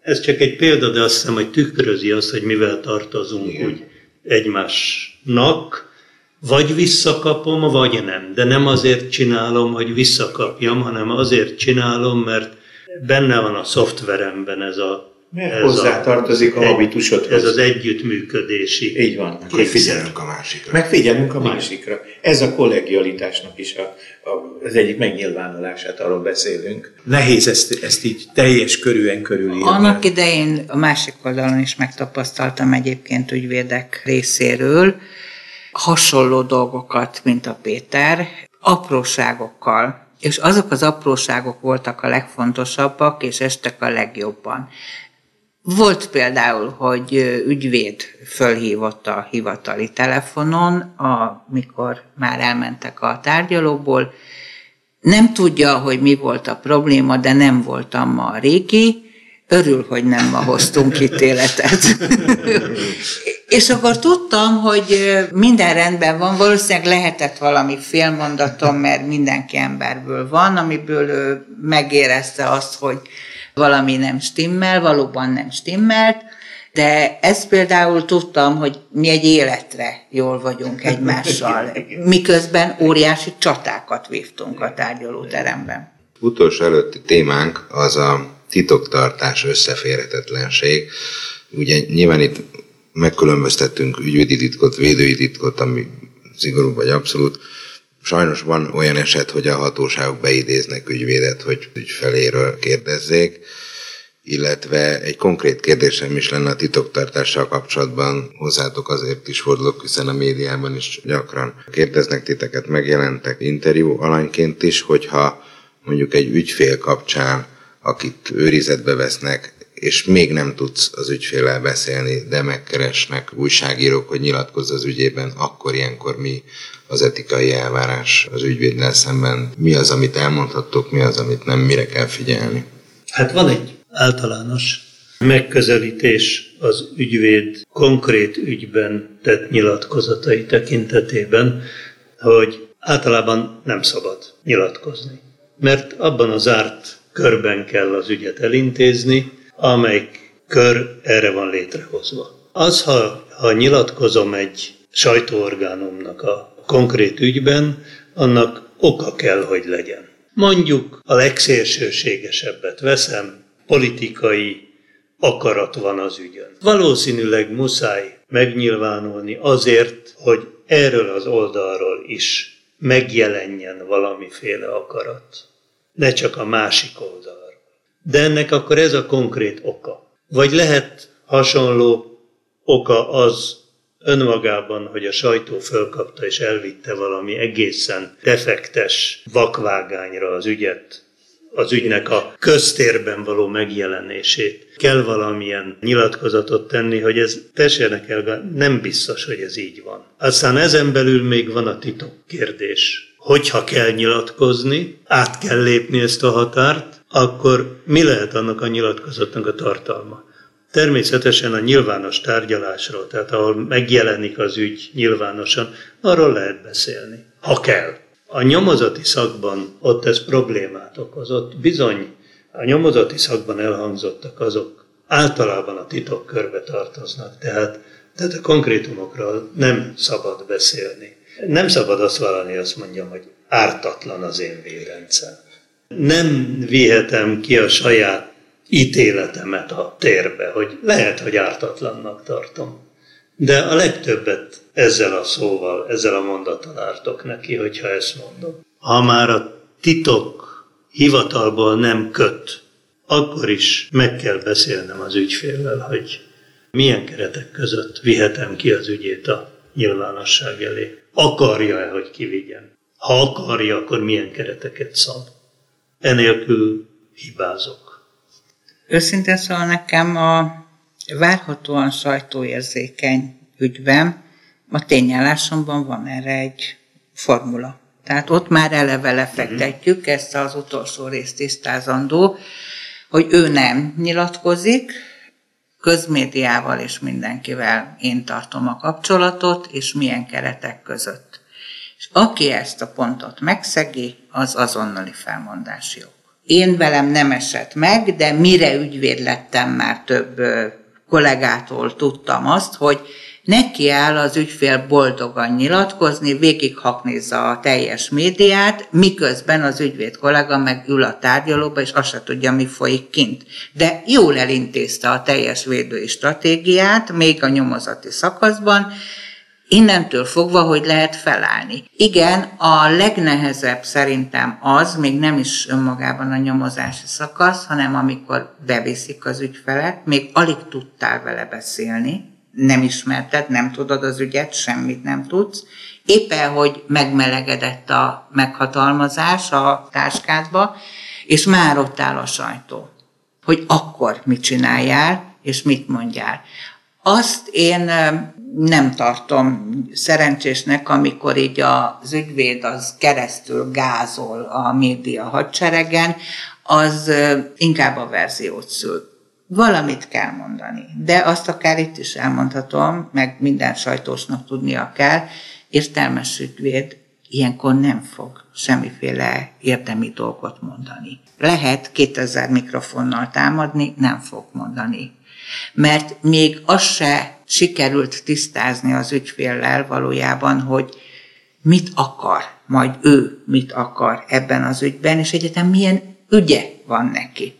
Ez csak egy példa, de azt hiszem, hogy tükrözi azt, hogy mivel tartozunk Igen. úgy egymásnak, vagy visszakapom, vagy nem. De nem azért csinálom, hogy visszakapjam, hanem azért csinálom, mert benne van a szoftveremben ez a mert ez hozzá a, tartozik a habitusodhoz. Ez az együttműködési. Így van. Megfigyelünk a másikra. Megfigyelünk a másikra. Ez a kollegialitásnak is a, a, az egyik megnyilvánulását, arról beszélünk. Nehéz ezt, ezt így teljes körűen körülírni. Annak idején a másik oldalon is megtapasztaltam egyébként ügyvédek részéről hasonló dolgokat, mint a Péter, apróságokkal és azok az apróságok voltak a legfontosabbak, és estek a legjobban. Volt például, hogy ügyvéd fölhívott a hivatali telefonon, amikor már elmentek a tárgyalóból. Nem tudja, hogy mi volt a probléma, de nem voltam ma a régi. Örül, hogy nem ma hoztunk ítéletet. És akkor tudtam, hogy minden rendben van, valószínűleg lehetett valami félmondatom, mert mindenki emberből van, amiből ő megérezte azt, hogy valami nem stimmel, valóban nem stimmelt, de ezt például tudtam, hogy mi egy életre jól vagyunk egymással, miközben óriási csatákat vívtunk a tárgyalóteremben. Utolsó előtti témánk az a titoktartás összeférhetetlenség. Ugye nyilván itt megkülönböztettünk ügyvédi titkot, védői titkot, ami szigorú vagy abszolút. Sajnos van olyan eset, hogy a hatóságok beidéznek ügyvédet, hogy ügyfeléről kérdezzék, illetve egy konkrét kérdésem is lenne a titoktartással kapcsolatban. Hozzátok azért is fordulok, hiszen a médiában is gyakran kérdeznek titeket, megjelentek interjú alanyként is, hogyha mondjuk egy ügyfél kapcsán, akit őrizetbe vesznek, és még nem tudsz az ügyféllel beszélni, de megkeresnek újságírók, hogy nyilatkozz az ügyében, akkor ilyenkor mi az etikai elvárás az ügyvéddel szemben? Mi az, amit elmondhattok, mi az, amit nem, mire kell figyelni? Hát van egy általános megközelítés az ügyvéd konkrét ügyben tett nyilatkozatai tekintetében, hogy általában nem szabad nyilatkozni. Mert abban a zárt körben kell az ügyet elintézni, amelyik kör erre van létrehozva. Az, ha, ha nyilatkozom egy sajtóorgánumnak a konkrét ügyben, annak oka kell, hogy legyen. Mondjuk a legszélsőségesebbet veszem, politikai akarat van az ügyön. Valószínűleg muszáj megnyilvánulni azért, hogy erről az oldalról is megjelenjen valamiféle akarat. Ne csak a másik oldal. De ennek akkor ez a konkrét oka. Vagy lehet hasonló oka az önmagában, hogy a sajtó fölkapta és elvitte valami egészen defektes vakvágányra az ügyet az ügynek a köztérben való megjelenését. Kell valamilyen nyilatkozatot tenni, hogy ez tessenek el, nem biztos, hogy ez így van. Aztán ezen belül még van a titok kérdés. Hogyha kell nyilatkozni, át kell lépni ezt a határt, akkor mi lehet annak a nyilatkozatnak a tartalma? Természetesen a nyilvános tárgyalásról, tehát ahol megjelenik az ügy nyilvánosan, arról lehet beszélni, ha kell. A nyomozati szakban ott ez problémát okozott. Bizony a nyomozati szakban elhangzottak azok általában a titok körbe tartoznak, tehát, tehát a konkrétumokról nem szabad beszélni. Nem szabad azt valani, azt mondjam, hogy ártatlan az én védencem. Nem vihetem ki a saját ítéletemet a térbe, hogy lehet, hogy ártatlannak tartom. De a legtöbbet ezzel a szóval, ezzel a mondattal ártok neki, hogyha ezt mondom. Ha már a titok hivatalból nem köt, akkor is meg kell beszélnem az ügyféllel, hogy milyen keretek között vihetem ki az ügyét a nyilvánosság elé. Akarja-e, hogy kivigyen? Ha akarja, akkor milyen kereteket szab? Enélkül hibázok. Őszintén szóval nekem a várhatóan sajtóérzékeny ügyben a tényállásomban van erre egy formula. Tehát ott már eleve lefektetjük ezt az utolsó részt tisztázandó, hogy ő nem nyilatkozik, közmédiával és mindenkivel én tartom a kapcsolatot, és milyen keretek között. És aki ezt a pontot megszegi, az azonnali felmondási jog. Én velem nem esett meg, de mire ügyvéd lettem, már több kollégától tudtam azt, hogy neki áll az ügyfél boldogan nyilatkozni, végig haknézza a teljes médiát, miközben az ügyvéd kollega meg ül a tárgyalóba, és azt se tudja, mi folyik kint. De jól elintézte a teljes védői stratégiát, még a nyomozati szakaszban, Innentől fogva, hogy lehet felállni. Igen, a legnehezebb szerintem az, még nem is önmagában a nyomozási szakasz, hanem amikor beviszik az ügyfelet, még alig tudtál vele beszélni, nem ismerted, nem tudod az ügyet, semmit nem tudsz. Éppen, hogy megmelegedett a meghatalmazás a táskádba, és már ott áll a sajtó, hogy akkor mit csináljál, és mit mondjál. Azt én nem tartom szerencsésnek, amikor így az ügyvéd az keresztül gázol a média hadseregen, az inkább a verziót szül. Valamit kell mondani, de azt akár itt is elmondhatom, meg minden sajtósnak tudnia kell, értelmes ügyvéd ilyenkor nem fog semmiféle érdemi dolgot mondani. Lehet 2000 mikrofonnal támadni, nem fog mondani. Mert még az se sikerült tisztázni az ügyféllel valójában, hogy mit akar, majd ő mit akar ebben az ügyben, és egyetem milyen ügye van neki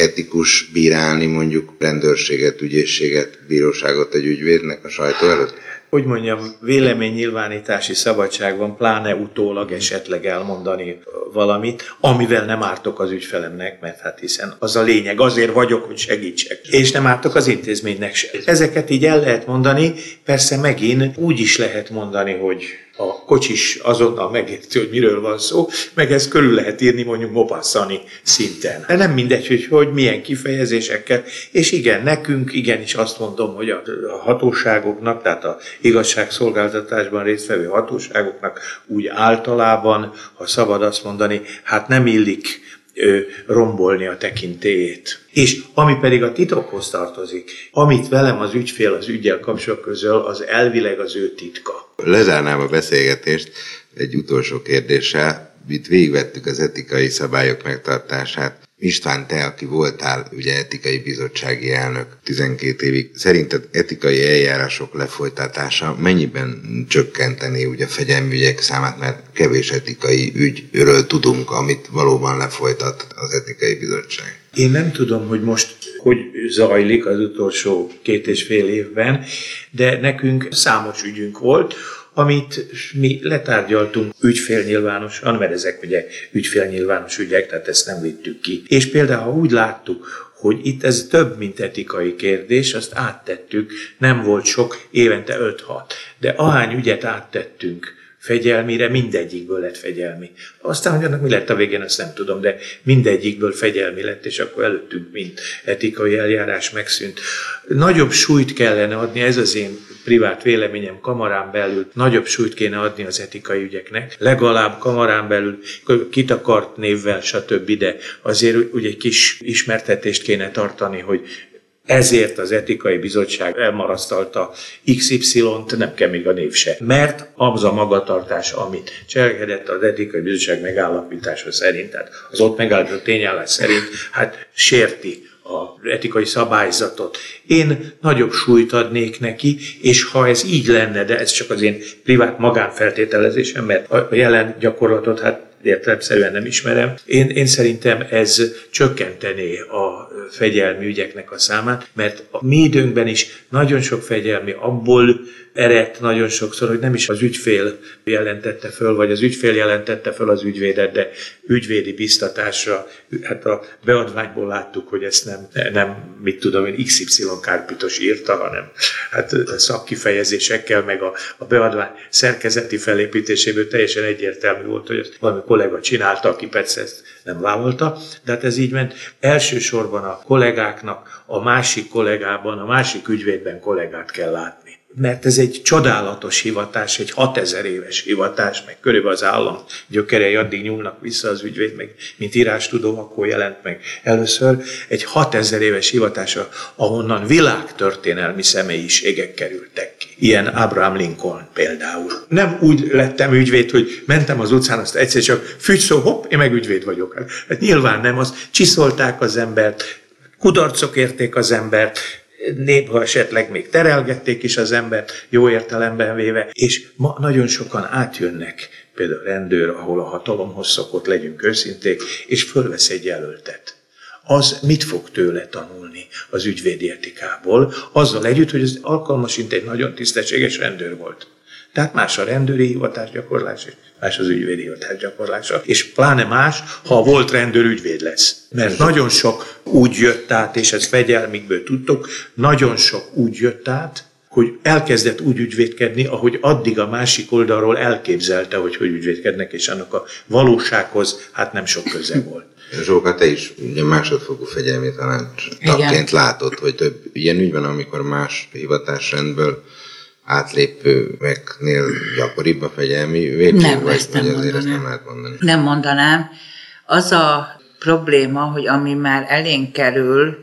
etikus bírálni mondjuk rendőrséget, ügyészséget, bíróságot egy ügyvédnek a sajtó előtt? Hogy mondjam, véleménynyilvánítási szabadság van, pláne utólag esetleg elmondani valamit, amivel nem ártok az ügyfelemnek, mert hát hiszen az a lényeg, azért vagyok, hogy segítsek. És nem ártok az intézménynek se. Ezeket így el lehet mondani, persze megint úgy is lehet mondani, hogy a kocsis azonnal megérti, hogy miről van szó, meg ezt körül lehet írni mondjuk mopasszani szinten. De nem mindegy, hogy, hogy milyen kifejezésekkel, és igen, nekünk igenis azt mondom, hogy a hatóságoknak, tehát a igazságszolgáltatásban résztvevő hatóságoknak úgy általában, ha szabad azt mondani, hát nem illik rombolni a tekintélyét. És ami pedig a titokhoz tartozik, amit velem az ügyfél az ügyel kapcsolat közöl, az elvileg az ő titka. Lezárnám a beszélgetést egy utolsó kérdéssel. Itt végigvettük az etikai szabályok megtartását. István, te, aki voltál ugye etikai bizottsági elnök 12 évig, szerinted etikai eljárások lefolytatása mennyiben csökkenteni ugye a fegyelmügyek számát, mert kevés etikai ügyről tudunk, amit valóban lefolytat az etikai bizottság? Én nem tudom, hogy most hogy zajlik az utolsó két és fél évben, de nekünk számos ügyünk volt, amit mi letárgyaltunk ügyfélnyilvánosan, mert ezek ugye ügyfélnyilvános ügyek, tehát ezt nem vittük ki. És például, ha úgy láttuk, hogy itt ez több, mint etikai kérdés, azt áttettük, nem volt sok, évente 5-6, de ahány ügyet áttettünk fegyelmire, mindegyikből lett fegyelmi. Aztán, hogy annak mi lett a végén, azt nem tudom, de mindegyikből fegyelmi lett, és akkor előttünk mind etikai eljárás megszűnt. Nagyobb súlyt kellene adni, ez az én privát véleményem kamarán belül, nagyobb súlyt kéne adni az etikai ügyeknek, legalább kamarán belül kitakart névvel, stb. De azért ugye egy kis ismertetést kéne tartani, hogy ezért az etikai bizottság elmarasztalta XY-t, nem kell még a név se. Mert az a magatartás, amit cselekedett az etikai bizottság megállapítása szerint, tehát az ott megállapított tényállás szerint, hát sérti a etikai szabályzatot. Én nagyobb súlyt adnék neki, és ha ez így lenne, de ez csak az én privát magánfeltételezésem, mert a jelen gyakorlatot hát értelemszerűen nem ismerem. Én, én szerintem ez csökkentené a fegyelmi ügyeknek a számát, mert a mi időnkben is nagyon sok fegyelmi abból eredt nagyon sokszor, hogy nem is az ügyfél jelentette föl, vagy az ügyfél jelentette föl az ügyvédet, de ügyvédi biztatásra, hát a beadványból láttuk, hogy ezt nem, nem mit tudom én, XY kárpitos írta, hanem hát szakkifejezésekkel, meg a, a beadvány szerkezeti felépítéséből teljesen egyértelmű volt, hogy ezt valami kollega csinálta, aki persze ezt nem vállalta, de hát ez így ment. Elsősorban a kollégáknak a másik kollégában, a másik ügyvédben kollégát kell látni mert ez egy csodálatos hivatás, egy 6000 éves hivatás, meg körülbelül az állam gyökerei addig nyúlnak vissza az ügyvéd, meg mint írástudó, akkor jelent meg először. Egy 6000 éves hivatás, ahonnan világtörténelmi személyiségek kerültek ki. Ilyen Abraham Lincoln például. Nem úgy lettem ügyvéd, hogy mentem az utcán, azt egyszer csak fügy szó, hopp, én meg ügyvéd vagyok. Hát nyilván nem, az csiszolták az embert, kudarcok érték az embert, néha esetleg még terelgették is az embert, jó értelemben véve, és ma nagyon sokan átjönnek, például rendőr, ahol a hatalomhoz szokott, legyünk őszinték, és fölvesz egy jelöltet. Az mit fog tőle tanulni az ügyvédi etikából, azzal együtt, hogy az alkalmasint egy nagyon tisztességes rendőr volt. Tehát más a rendőri hivatásgyakorlás, és más az ügyvédi hivatásgyakorlása. És pláne más, ha volt rendőr, ügyvéd lesz. Mert nagyon sok úgy jött át, és ezt fegyelmikből tudtok, nagyon sok úgy jött át, hogy elkezdett úgy ügyvédkedni, ahogy addig a másik oldalról elképzelte, hogy hogy ügyvédkednek, és annak a valósághoz hát nem sok köze volt. Zsóka, te is ugye másodfokú fegyelmi tanács tagként látod, hogy több ilyen ügy van, amikor más hivatásrendből átlépőeknél gyakoribb a fegyelmi vétség, nem, vagy, ezt nem vagy azért ezt nem lehet mondani? Nem mondanám. Az a probléma, hogy ami már elénk kerül,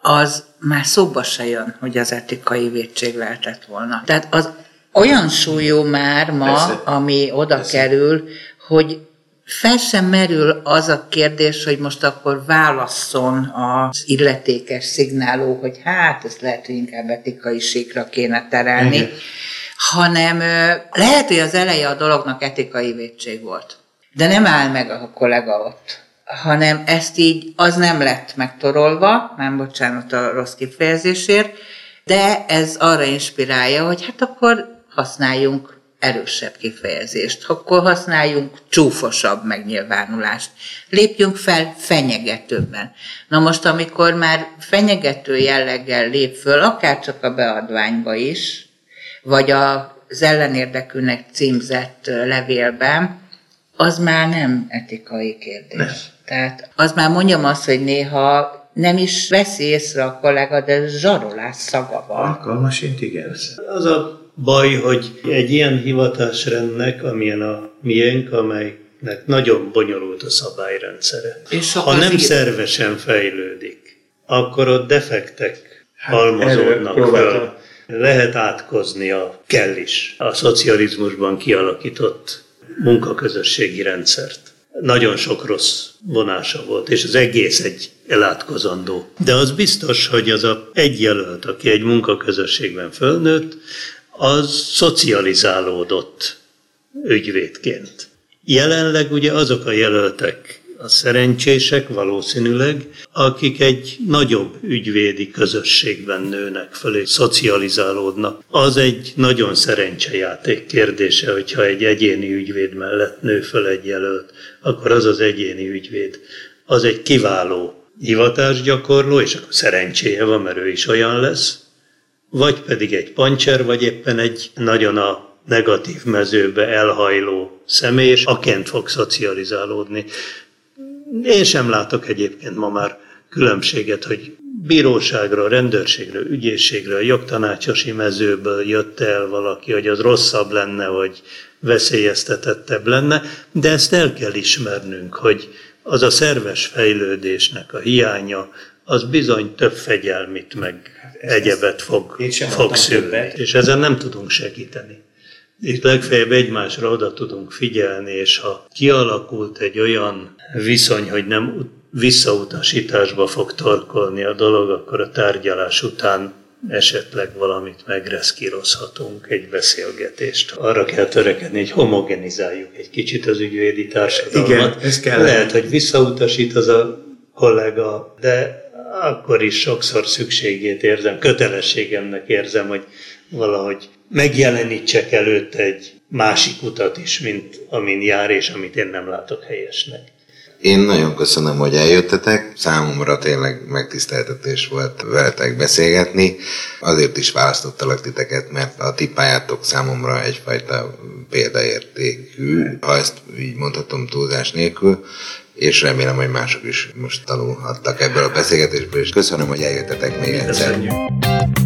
az már szóba se jön, hogy az etikai védség lehetett volna. Tehát az olyan súlyú már ma, Persze. ami oda Persze. kerül, hogy fel sem merül az a kérdés, hogy most akkor válasszon az illetékes szignáló, hogy hát ezt lehet, hogy inkább etikai síkra kéne terelni, Igen. hanem lehet, hogy az eleje a dolognak etikai védség volt. De nem áll meg a kollega ott hanem ezt így, az nem lett megtorolva, nem bocsánat a rossz kifejezésért, de ez arra inspirálja, hogy hát akkor használjunk erősebb kifejezést, akkor használjunk csúfosabb megnyilvánulást. Lépjünk fel fenyegetőbben. Na most, amikor már fenyegető jelleggel lép föl, akár csak a beadványba is, vagy az ellenérdekűnek címzett levélben, az már nem etikai kérdés. Nem. Tehát az már mondjam azt, hogy néha nem is veszi észre a kollega, de zsarolás szaga van. Alkalmasint igen. Az a baj, hogy egy ilyen hivatásrendnek, amilyen a miénk, amelynek nagyon bonyolult a szabályrendszere, És ha nem ír- szervesen fejlődik, akkor ott defektek Hát, halmozódnak próbáltam. Lehet átkozni a kell is a szocializmusban kialakított munkaközösségi rendszert. Nagyon sok rossz vonása volt, és az egész egy elátkozandó. De az biztos, hogy az a egy jelölt, aki egy munkaközösségben fölnőtt, az szocializálódott ügyvédként. Jelenleg ugye azok a jelöltek, a szerencsések valószínűleg, akik egy nagyobb ügyvédi közösségben nőnek föl és szocializálódnak. Az egy nagyon szerencsejáték kérdése, hogyha egy egyéni ügyvéd mellett nő föl egy jelölt, akkor az az egyéni ügyvéd. Az egy kiváló hivatásgyakorló, és akkor szerencséje van, mert ő is olyan lesz, vagy pedig egy pancser, vagy éppen egy nagyon a negatív mezőbe elhajló személy, és aként fog szocializálódni. Én sem látok egyébként ma már különbséget, hogy bíróságra, rendőrségre, ügyészségre, jogtanácsosi mezőből jött el valaki, hogy az rosszabb lenne, vagy veszélyeztetettebb lenne, de ezt el kell ismernünk, hogy az a szerves fejlődésnek a hiánya, az bizony több fegyelmit meg egyebet fog, fog szülni. És ezen nem tudunk segíteni. Itt legfeljebb egymásra oda tudunk figyelni, és ha kialakult egy olyan viszony, hogy nem visszautasításba fog torkolni a dolog, akkor a tárgyalás után esetleg valamit megreszkírozhatunk, egy beszélgetést. Arra kell törekedni, hogy homogenizáljuk egy kicsit az ügyvédi társadalmat. Igen, ez kell. Lehet, hogy visszautasít az a kollega, de akkor is sokszor szükségét érzem, kötelességemnek érzem, hogy valahogy megjelenítsek előtt egy másik utat is, mint amin jár, és amit én nem látok helyesnek. Én nagyon köszönöm, hogy eljöttetek. Számomra tényleg megtiszteltetés volt veletek beszélgetni. Azért is választottalak titeket, mert a ti számomra egyfajta példaértékű, ha ezt így mondhatom túlzás nélkül és remélem, hogy mások is most tanulhattak ebből a beszélgetésből, és köszönöm, hogy eljöttetek még egyszer. Köszönjük.